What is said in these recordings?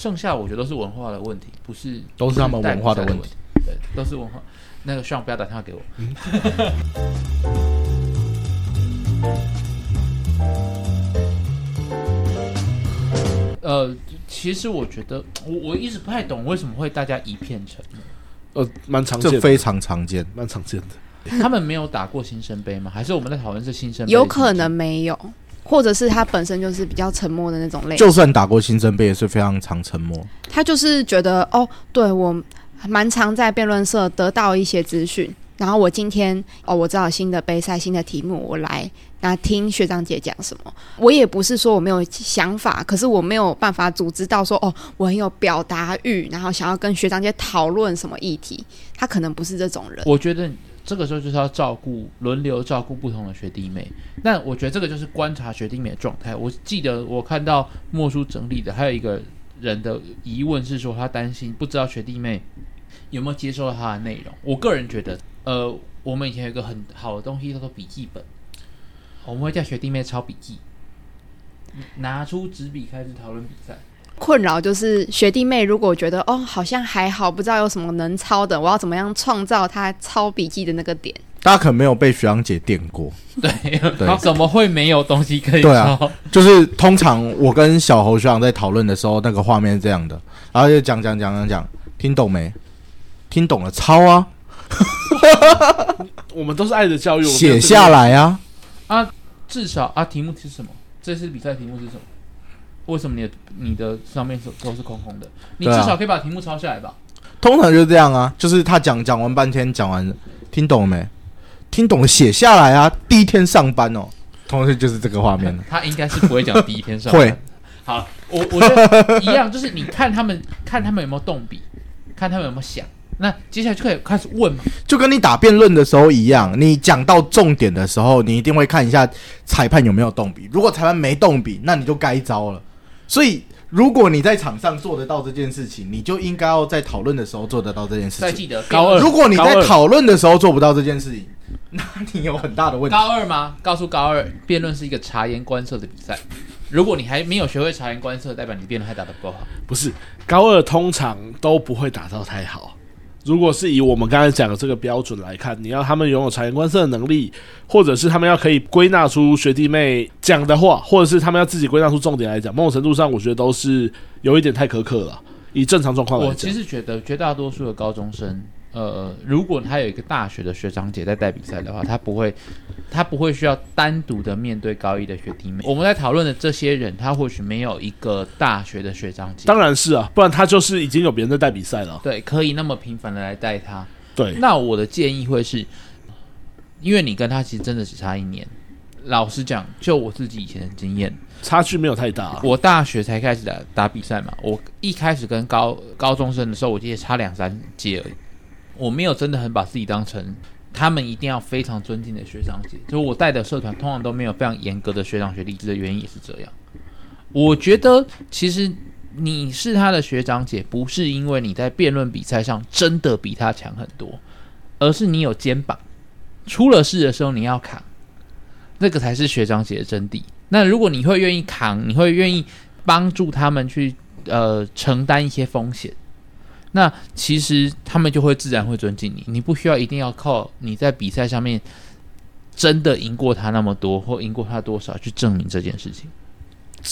剩下我觉得都是文化的问题，不是都是他们文化的问题，对，都是文化。那个希望不要打电话给我。嗯 呃，其实我觉得，我我一直不太懂为什么会大家一片沉默。呃，蛮常见，这非常常见，蛮常见的。他们没有打过新生杯吗？还是我们在讨论是新生杯？有可能没有，或者是他本身就是比较沉默的那种类型。就算打过新生杯，也是非常常沉默。他就是觉得，哦，对我蛮常在辩论社得到一些资讯。然后我今天哦，我知道新的杯赛、新的题目，我来那听学长姐讲什么。我也不是说我没有想法，可是我没有办法组织到说哦，我很有表达欲，然后想要跟学长姐讨论什么议题。他可能不是这种人。我觉得这个时候就是要照顾轮流照顾不同的学弟妹。那我觉得这个就是观察学弟妹的状态。我记得我看到莫叔整理的，还有一个人的疑问是说，他担心不知道学弟妹有没有接受到他的内容。我个人觉得。呃，我们以前有一个很好的东西叫做笔记本，我们会叫学弟妹抄笔记，拿出纸笔开始讨论比赛。困扰就是学弟妹如果觉得哦，好像还好，不知道有什么能抄的，我要怎么样创造他抄笔记的那个点？大家可能没有被学长姐电过，对对，怎么会没有东西可以抄？对啊，就是通常我跟小侯学长在讨论的时候，那个画面是这样的，然后就讲讲讲讲讲，听懂没？听懂了，抄啊！我们都是爱的教育，写下来啊啊！至少啊，题目是什么？这次比赛题目是什么？为什么你的你的上面是都是空空的？你至少可以把题目抄下来吧？啊、通常就是这样啊，就是他讲讲完半天，讲完听懂了没？听懂了，写下来啊！第一天上班哦，通常就是这个画面。他应该是不会讲第一天上班。会。好，我我觉得一样，就是你看他们 看他们有没有动笔，看他们有没有想。那接下来就可以开始问嘛，就跟你打辩论的时候一样，你讲到重点的时候，你一定会看一下裁判有没有动笔。如果裁判没动笔，那你就该招了。所以，如果你在场上做得到这件事情，你就应该要在讨论的时候做得到这件事情。再记得高二，如果你在讨论的时候做不到这件事情，那你有很大的问题。高二吗？告诉高二，辩论是一个察言观色的比赛。如果你还没有学会察言观色，代表你辩论还打得不够好。不是，高二通常都不会打到太好。如果是以我们刚才讲的这个标准来看，你要他们拥有察言观色的能力，或者是他们要可以归纳出学弟妹讲的话，或者是他们要自己归纳出重点来讲，某种程度上，我觉得都是有一点太苛刻了。以正常状况来讲，我其实觉得绝大多数的高中生。呃，如果他有一个大学的学长姐在带比赛的话，他不会，他不会需要单独的面对高一的学弟妹。我们在讨论的这些人，他或许没有一个大学的学长姐。当然是啊，不然他就是已经有别人在带比赛了。对，可以那么频繁的来带他。对，那我的建议会是，因为你跟他其实真的只差一年。老实讲，就我自己以前的经验，差距没有太大啊。我大学才开始打打比赛嘛，我一开始跟高高中生的时候，我记得差两三届而已。我没有真的很把自己当成他们一定要非常尊敬的学长姐，就是我带的社团通常都没有非常严格的学长学弟制的原因也是这样。我觉得其实你是他的学长姐，不是因为你在辩论比赛上真的比他强很多，而是你有肩膀，出了事的时候你要扛，那个才是学长姐的真谛。那如果你会愿意扛，你会愿意帮助他们去呃承担一些风险。那其实他们就会自然会尊敬你，你不需要一定要靠你在比赛上面真的赢过他那么多，或赢过他多少去证明这件事情。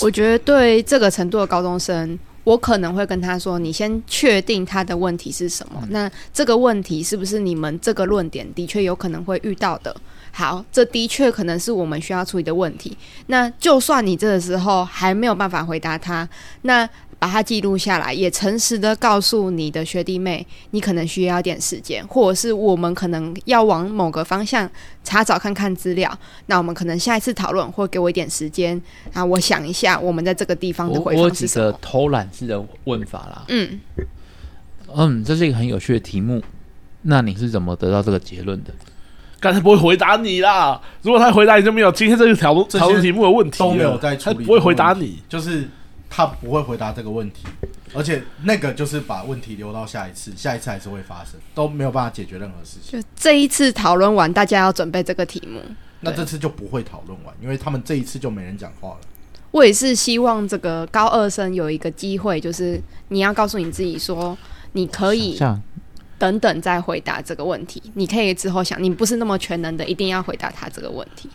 我觉得对这个程度的高中生，我可能会跟他说：“你先确定他的问题是什么？嗯、那这个问题是不是你们这个论点的确有可能会遇到的？好，这的确可能是我们需要处理的问题。那就算你这个时候还没有办法回答他，那。”把它记录下来，也诚实的告诉你的学弟妹，你可能需要点时间，或者是我们可能要往某个方向查找看看资料。那我们可能下一次讨论，或给我一点时间啊，我想一下，我们在这个地方的回复是什么？我几个偷懒式的问法啦。嗯嗯，这是一个很有趣的题目。那你是怎么得到这个结论的？刚才不会回答你啦。如果他回答你，就没有今天这个讨论讨论题目的问题，都没有在处理，他不会回答你，就是。他不会回答这个问题，而且那个就是把问题留到下一次，下一次还是会发生，都没有办法解决任何事情。就这一次讨论完，大家要准备这个题目，那这次就不会讨论完，因为他们这一次就没人讲话了。我也是希望这个高二生有一个机会，就是你要告诉你自己说，你可以等等再回答这个问题。你可以之后想，你不是那么全能的，一定要回答他这个问题。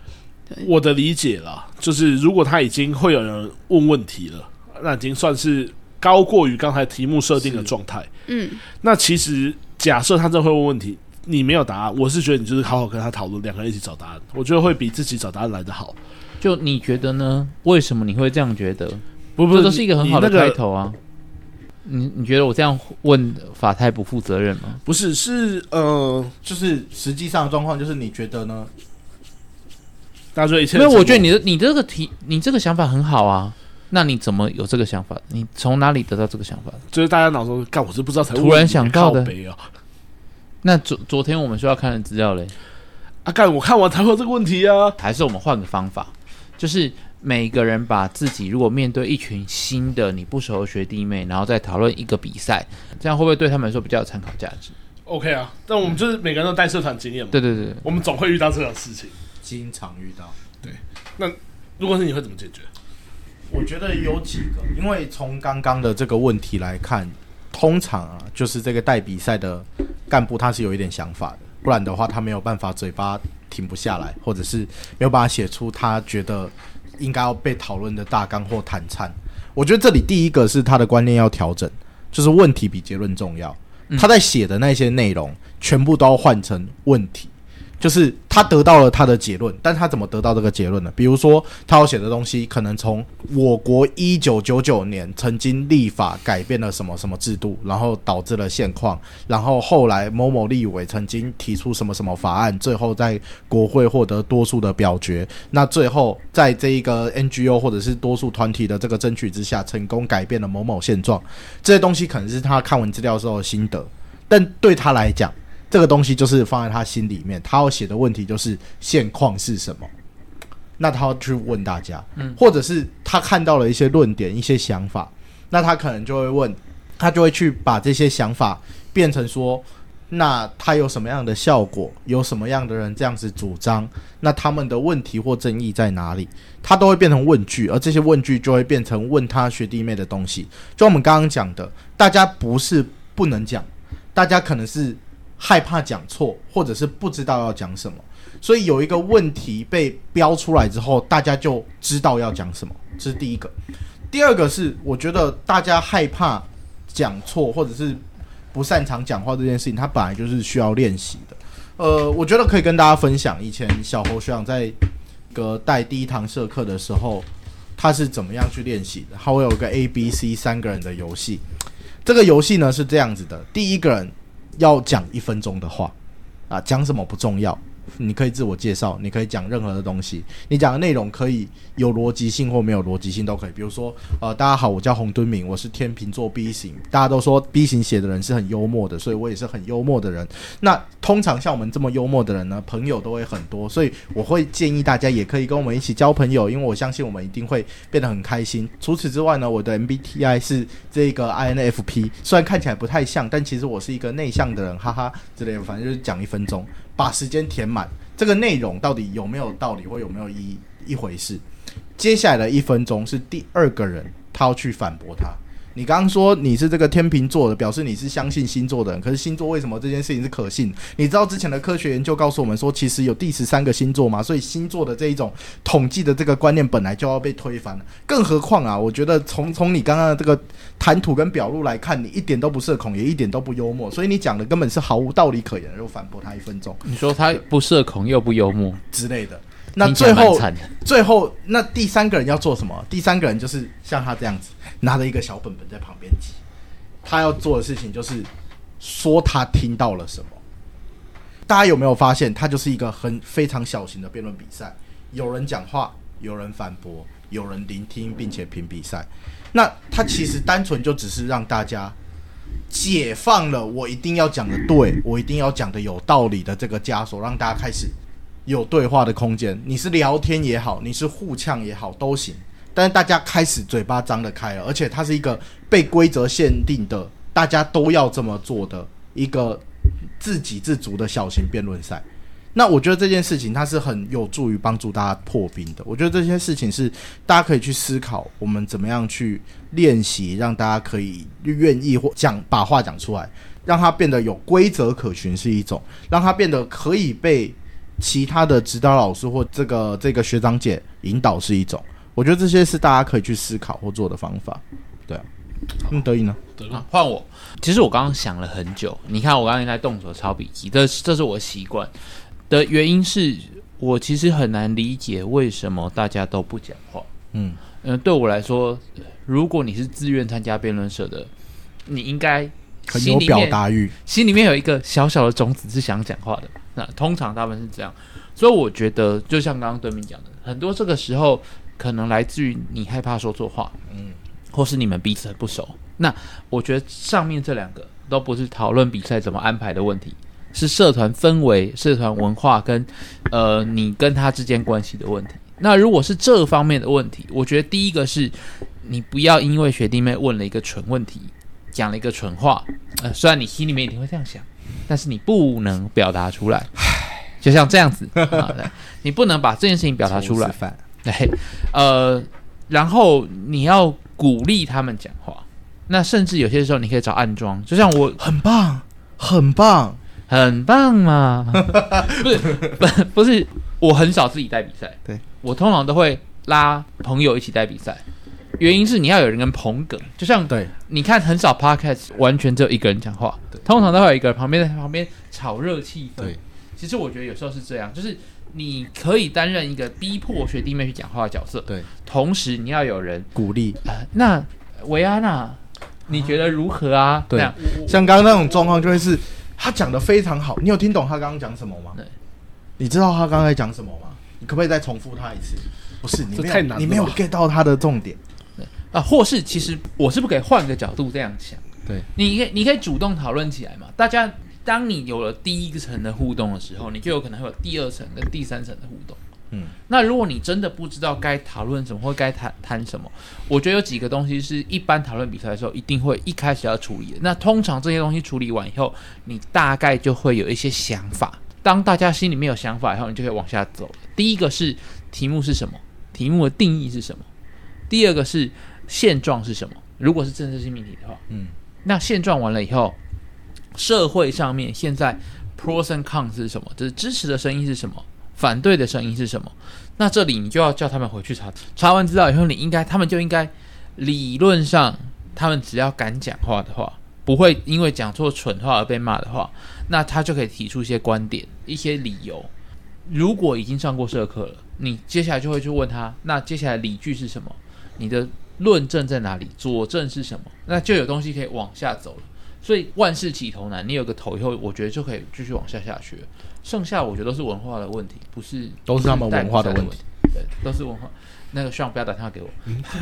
对，我的理解啦，就是如果他已经会有人问问题了，那已经算是高过于刚才题目设定的状态。嗯，那其实假设他真的会问问题，你没有答案，我是觉得你就是好好跟他讨论，两个人一起找答案，我觉得会比自己找答案来得好。就你觉得呢？为什么你会这样觉得？不不，这都是一个很好的开头啊。你你觉得我这样问法太不负责任吗？不是，是呃，就是实际上的状况，就是你觉得呢？大家说一切，因为我觉得你的你这个题，你这个想法很好啊。那你怎么有这个想法？你从哪里得到这个想法？就是大家脑中干，我是不知道才突然想到的。哦、那昨昨天我们需要看的资料嘞？啊，干，我看完才会有这个问题啊。还是我们换个方法？就是每个人把自己如果面对一群新的你不熟的学弟妹，然后再讨论一个比赛，这样会不会对他们来说比较有参考价值？OK 啊，但我们就是每个人都带社团经验嘛。对对对，我们总会遇到这种事情，经常遇到。对，那如果是你会怎么解决？我觉得有几个，因为从刚刚的这个问题来看，通常啊，就是这个带比赛的干部他是有一点想法的，不然的话他没有办法嘴巴停不下来，或者是没有办法写出他觉得应该要被讨论的大纲或谈餐。我觉得这里第一个是他的观念要调整，就是问题比结论重要。他在写的那些内容全部都要换成问题。就是他得到了他的结论，但他怎么得到这个结论呢？比如说，他要写的东西可能从我国一九九九年曾经立法改变了什么什么制度，然后导致了现况，然后后来某某立委曾经提出什么什么法案，最后在国会获得多数的表决，那最后在这一个 NGO 或者是多数团体的这个争取之下，成功改变了某某现状。这些东西可能是他看完资料之后的心得，但对他来讲。这个东西就是放在他心里面，他要写的问题就是现况是什么？那他要去问大家，嗯，或者是他看到了一些论点、一些想法，那他可能就会问，他就会去把这些想法变成说，那他有什么样的效果？有什么样的人这样子主张？那他们的问题或争议在哪里？他都会变成问句，而这些问句就会变成问他学弟妹的东西。就我们刚刚讲的，大家不是不能讲，大家可能是。害怕讲错，或者是不知道要讲什么，所以有一个问题被标出来之后，大家就知道要讲什么。这是第一个。第二个是，我觉得大家害怕讲错，或者是不擅长讲话这件事情，它本来就是需要练习的。呃，我觉得可以跟大家分享，以前小侯学长在个带第一堂社课的时候，他是怎么样去练习的。他会有个 A、B、C 三个人的游戏。这个游戏呢是这样子的，第一个人。要讲一分钟的话，啊，讲什么不重要。你可以自我介绍，你可以讲任何的东西，你讲的内容可以有逻辑性或没有逻辑性都可以。比如说，呃，大家好，我叫洪敦明，我是天秤座 B 型。大家都说 B 型写的人是很幽默的，所以我也是很幽默的人。那通常像我们这么幽默的人呢，朋友都会很多，所以我会建议大家也可以跟我们一起交朋友，因为我相信我们一定会变得很开心。除此之外呢，我的 MBTI 是这个 INFP，虽然看起来不太像，但其实我是一个内向的人，哈哈之类的，反正就是讲一分钟。把时间填满，这个内容到底有没有道理或有没有意义一回事？接下来的一分钟是第二个人，他要去反驳他。你刚刚说你是这个天秤座的，表示你是相信星座的人。可是星座为什么这件事情是可信？你知道之前的科学研究告诉我们说，其实有第十三个星座嘛？所以星座的这一种统计的这个观念本来就要被推翻了。更何况啊，我觉得从从你刚刚的这个谈吐跟表露来看，你一点都不社恐，也一点都不幽默，所以你讲的根本是毫无道理可言。又反驳他一分钟，你说他不社恐又不幽默之类的。那最后，最后那第三个人要做什么？第三个人就是像他这样子，拿着一个小本本在旁边记。他要做的事情就是说他听到了什么。大家有没有发现，他就是一个很非常小型的辩论比赛？有人讲话，有人反驳，有人聆听，并且评比赛。那他其实单纯就只是让大家解放了我一定要讲的对，我一定要讲的有道理的这个枷锁，让大家开始。有对话的空间，你是聊天也好，你是互呛也好，都行。但是大家开始嘴巴张得开了，而且它是一个被规则限定的，大家都要这么做的一个自给自足的小型辩论赛。那我觉得这件事情它是很有助于帮助大家破冰的。我觉得这件事情是大家可以去思考，我们怎么样去练习，让大家可以愿意或讲把话讲出来，让它变得有规则可循是一种，让它变得可以被其他的指导老师或这个这个学长姐引导是一种。我觉得这些是大家可以去思考或做的方法。对啊，嗯，德意呢？换我。其实我刚刚想了很久，你看我刚刚在动手抄笔记，这这是我习惯。的原因是我其实很难理解为什么大家都不讲话。嗯嗯、呃，对我来说，如果你是自愿参加辩论社的，你应该很有表达欲，心里面有一个小小的种子是想讲话的。那通常他们是这样，所以我觉得就像刚刚对面讲的，很多这个时候可能来自于你害怕说错话，嗯，或是你们彼此很不熟。那我觉得上面这两个都不是讨论比赛怎么安排的问题。是社团氛围、社团文化跟，呃，你跟他之间关系的问题。那如果是这方面的问题，我觉得第一个是，你不要因为学弟妹问了一个蠢问题，讲了一个蠢话，呃，虽然你心里面一定会这样想，但是你不能表达出来。就像这样子，啊、你不能把这件事情表达出来。对，呃，然后你要鼓励他们讲话。那甚至有些时候，你可以找暗装，就像我，很棒，很棒。很棒嘛？不是不不是，我很少自己带比赛。对，我通常都会拉朋友一起带比赛。原因是你要有人跟捧梗，就像对，你看很少 podcast 完全只有一个人讲话，对，通常都会有一个人旁边在旁边炒热气氛。对，其实我觉得有时候是这样，就是你可以担任一个逼迫学弟妹去讲话的角色，对，同时你要有人鼓励。呃，那维安娜，你觉得如何啊？啊对，像刚刚那种状况就会是。他讲的非常好，你有听懂他刚刚讲什么吗？对，你知道他刚才讲什么吗？你可不可以再重复他一次？不是，你太难，你没有 get 到他的重点。对啊，或是其实我是不是可以换个角度这样想？对，你可以你可以主动讨论起来嘛。大家，当你有了第一个层的互动的时候，你就有可能会有第二层跟第三层的互动。嗯，那如果你真的不知道该讨论什么或该谈谈什么，我觉得有几个东西是一般讨论比赛的时候一定会一开始要处理的。那通常这些东西处理完以后，你大概就会有一些想法。当大家心里面有想法以后，你就可以往下走。第一个是题目是什么？题目的定义是什么？第二个是现状是什么？如果是政治性命题的话，嗯，那现状完了以后，社会上面现在 pros and cons 是什么？就是支持的声音是什么？反对的声音是什么？那这里你就要叫他们回去查，查完资料以后，你应该他们就应该理论上，他们只要敢讲话的话，不会因为讲错蠢话而被骂的话，那他就可以提出一些观点、一些理由。如果已经上过社课了，你接下来就会去问他，那接下来理据是什么？你的论证在哪里？佐证是什么？那就有东西可以往下走了。所以万事起头难，你有个头以后，我觉得就可以继续往下下去了。剩下我觉得都是文化的问题，不是都是他们文化的问题，对，都是文化。那个希望不要打电话给我。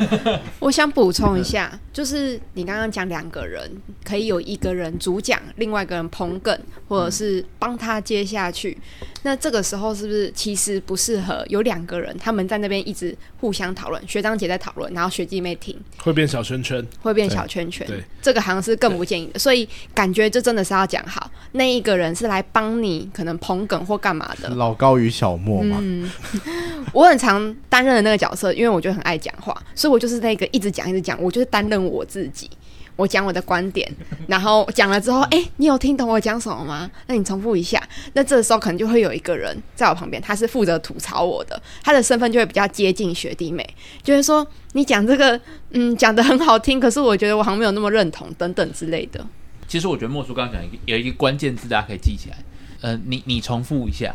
我想补充一下，就是你刚刚讲两个人可以有一个人主讲，另外一个人捧梗，或者是帮他接下去。那这个时候是不是其实不适合有两个人，他们在那边一直互相讨论，学长姐在讨论，然后学弟妹听，会变小圈圈，会变小圈圈。对，这个好像是更不建议的。所以感觉这真的是要讲好，那一个人是来帮你可能捧梗或干嘛的。老高与小莫嘛。嗯，我很常担任的那个角色。因为我就很爱讲话，所以我就是那个一直讲一直讲，我就是担任我自己，我讲我的观点，然后讲了之后，哎、欸，你有听懂我讲什么吗？那你重复一下。那这个时候可能就会有一个人在我旁边，他是负责吐槽我的，他的身份就会比较接近学弟妹，就会说你讲这个，嗯，讲得很好听，可是我觉得我好像没有那么认同，等等之类的。其实我觉得莫叔刚刚讲一个有一个关键字，大家可以记起来，呃，你你重复一下。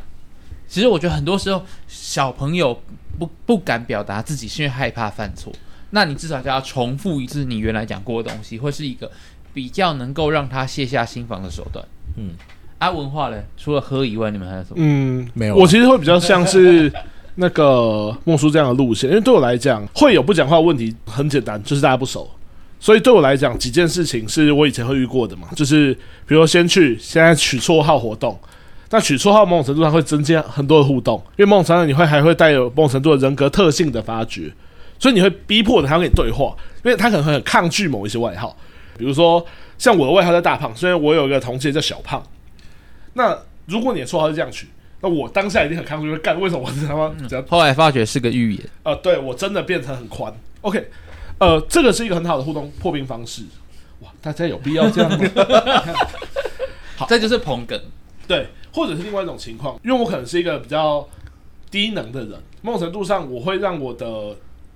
其实我觉得很多时候小朋友不不敢表达自己，是因为害怕犯错。那你至少就要重复一次你原来讲过的东西，会是一个比较能够让他卸下心防的手段。嗯，啊，文化呢？除了喝以外，你们还有什么？嗯，没有。我其实会比较像是那个莫叔这样的路线，因为对我来讲，会有不讲话的问题很简单，就是大家不熟。所以对我来讲，几件事情是我以前会遇过的嘛，就是比如说先去现在取绰号活动。那取绰号某种程度上会增加很多的互动，因为某种程度上你会还会带有某种程度的人格特性的发掘，所以你会逼迫他跟你对话，因为他可能很抗拒某一些外号，比如说像我的外号叫大胖，虽然我有一个同事叫小胖，那如果你的绰号是这样取，那我当下一定很抗拒，会干为什么我是他妈？后来发觉是个预言。呃，对我真的变成很宽。OK，呃，这个是一个很好的互动破冰方式。哇，大家有必要这样吗？好，这就是捧梗。对，或者是另外一种情况，因为我可能是一个比较低能的人，某种程度上我会让我的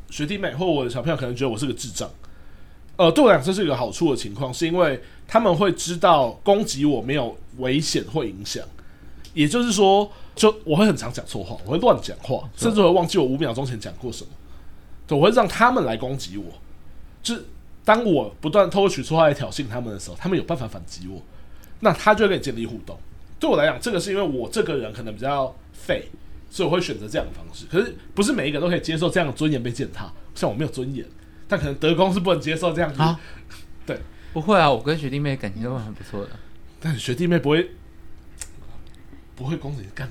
学弟妹或我的小朋友可能觉得我是个智障。呃，对我来讲这是一个好处的情况，是因为他们会知道攻击我没有危险或影响。也就是说，就我会很常讲错话，我会乱讲话，甚至会忘记我五秒钟前讲过什么。对，我会让他们来攻击我。就是当我不断偷取出话来挑衅他们的时候，他们有办法反击我，那他就会跟你建立互动。对我来讲，这个是因为我这个人可能比较废，所以我会选择这样的方式。可是不是每一个人都可以接受这样的尊严被践踏。像我没有尊严，但可能德公是不能接受这样子。啊、对，不会啊，我跟学弟妹感情都很不错的。但是学弟妹不会。不会攻击干，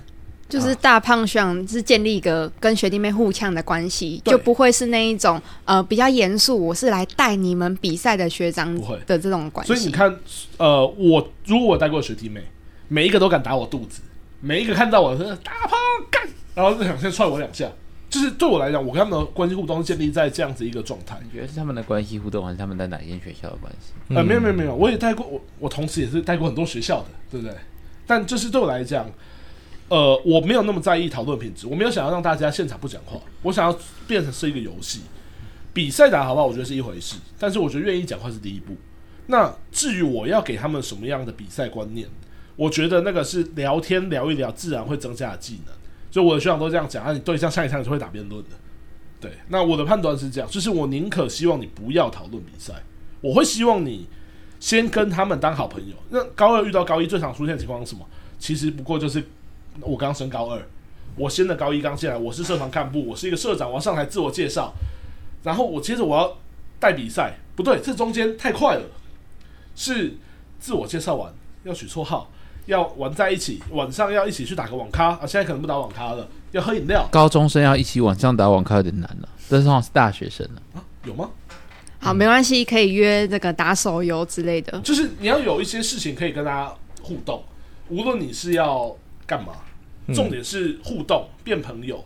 就是大胖想是建立一个跟学弟妹互呛的关系，就不会是那一种呃比较严肃，我是来带你们比赛的学长的这种关系。所以你看，呃，我如果我带过学弟妹，每一个都敢打我肚子，每一个看到我说大胖干，然后就想先踹我两下，就是对我来讲，我跟他们的关系互动是建立在这样子一个状态。你觉得是他们的关系互动，还是他们在哪间学校的关系？呃，没有没有没有，我也带过我我同时也是带过很多学校的，对不对？但就是对我来讲，呃，我没有那么在意讨论品质，我没有想要让大家现场不讲话，我想要变成是一个游戏，比赛打好不好，我觉得是一回事，但是我觉得愿意讲话是第一步。那至于我要给他们什么样的比赛观念，我觉得那个是聊天聊一聊，自然会增加的技能。就我的学长都这样讲，啊，你对象下一场就会打辩论的，对。那我的判断是这样，就是我宁可希望你不要讨论比赛，我会希望你。先跟他们当好朋友。那高二遇到高一最常出现的情况是什么？其实不过就是我刚升高二，我新的高一刚进来，我是社团干部，我是一个社长，我要上台自我介绍，然后我接着我要带比赛。不对，这中间太快了，是自我介绍完要取绰号，要玩在一起，晚上要一起去打个网咖啊！现在可能不打网咖了，要喝饮料。高中生要一起晚上打网咖有点难了，但是好像是大学生了啊？有吗？好，没关系，可以约这个打手游之类的。就是你要有一些事情可以跟大家互动，无论你是要干嘛，重点是互动、嗯、变朋友。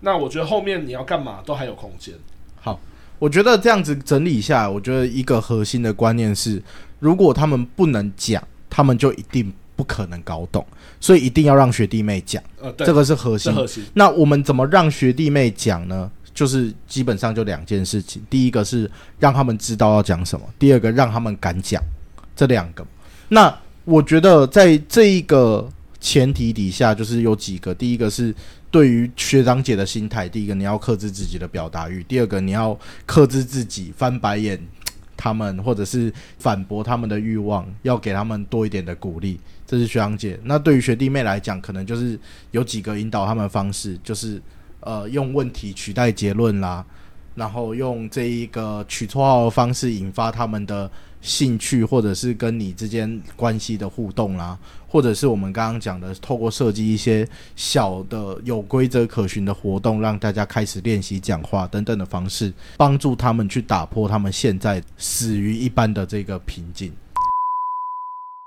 那我觉得后面你要干嘛都还有空间。好，我觉得这样子整理一下，我觉得一个核心的观念是，如果他们不能讲，他们就一定不可能搞懂，所以一定要让学弟妹讲。呃，对，这个是核心。核心。那我们怎么让学弟妹讲呢？就是基本上就两件事情，第一个是让他们知道要讲什么，第二个让他们敢讲，这两个。那我觉得在这一个前提底下，就是有几个，第一个是对于学长姐的心态，第一个你要克制自己的表达欲，第二个你要克制自己翻白眼他们或者是反驳他们的欲望，要给他们多一点的鼓励，这是学长姐。那对于学弟妹来讲，可能就是有几个引导他们的方式，就是。呃，用问题取代结论啦，然后用这一个取绰号的方式引发他们的兴趣，或者是跟你之间关系的互动啦，或者是我们刚刚讲的，透过设计一些小的有规则可循的活动，让大家开始练习讲话等等的方式，帮助他们去打破他们现在死于一般的这个瓶颈。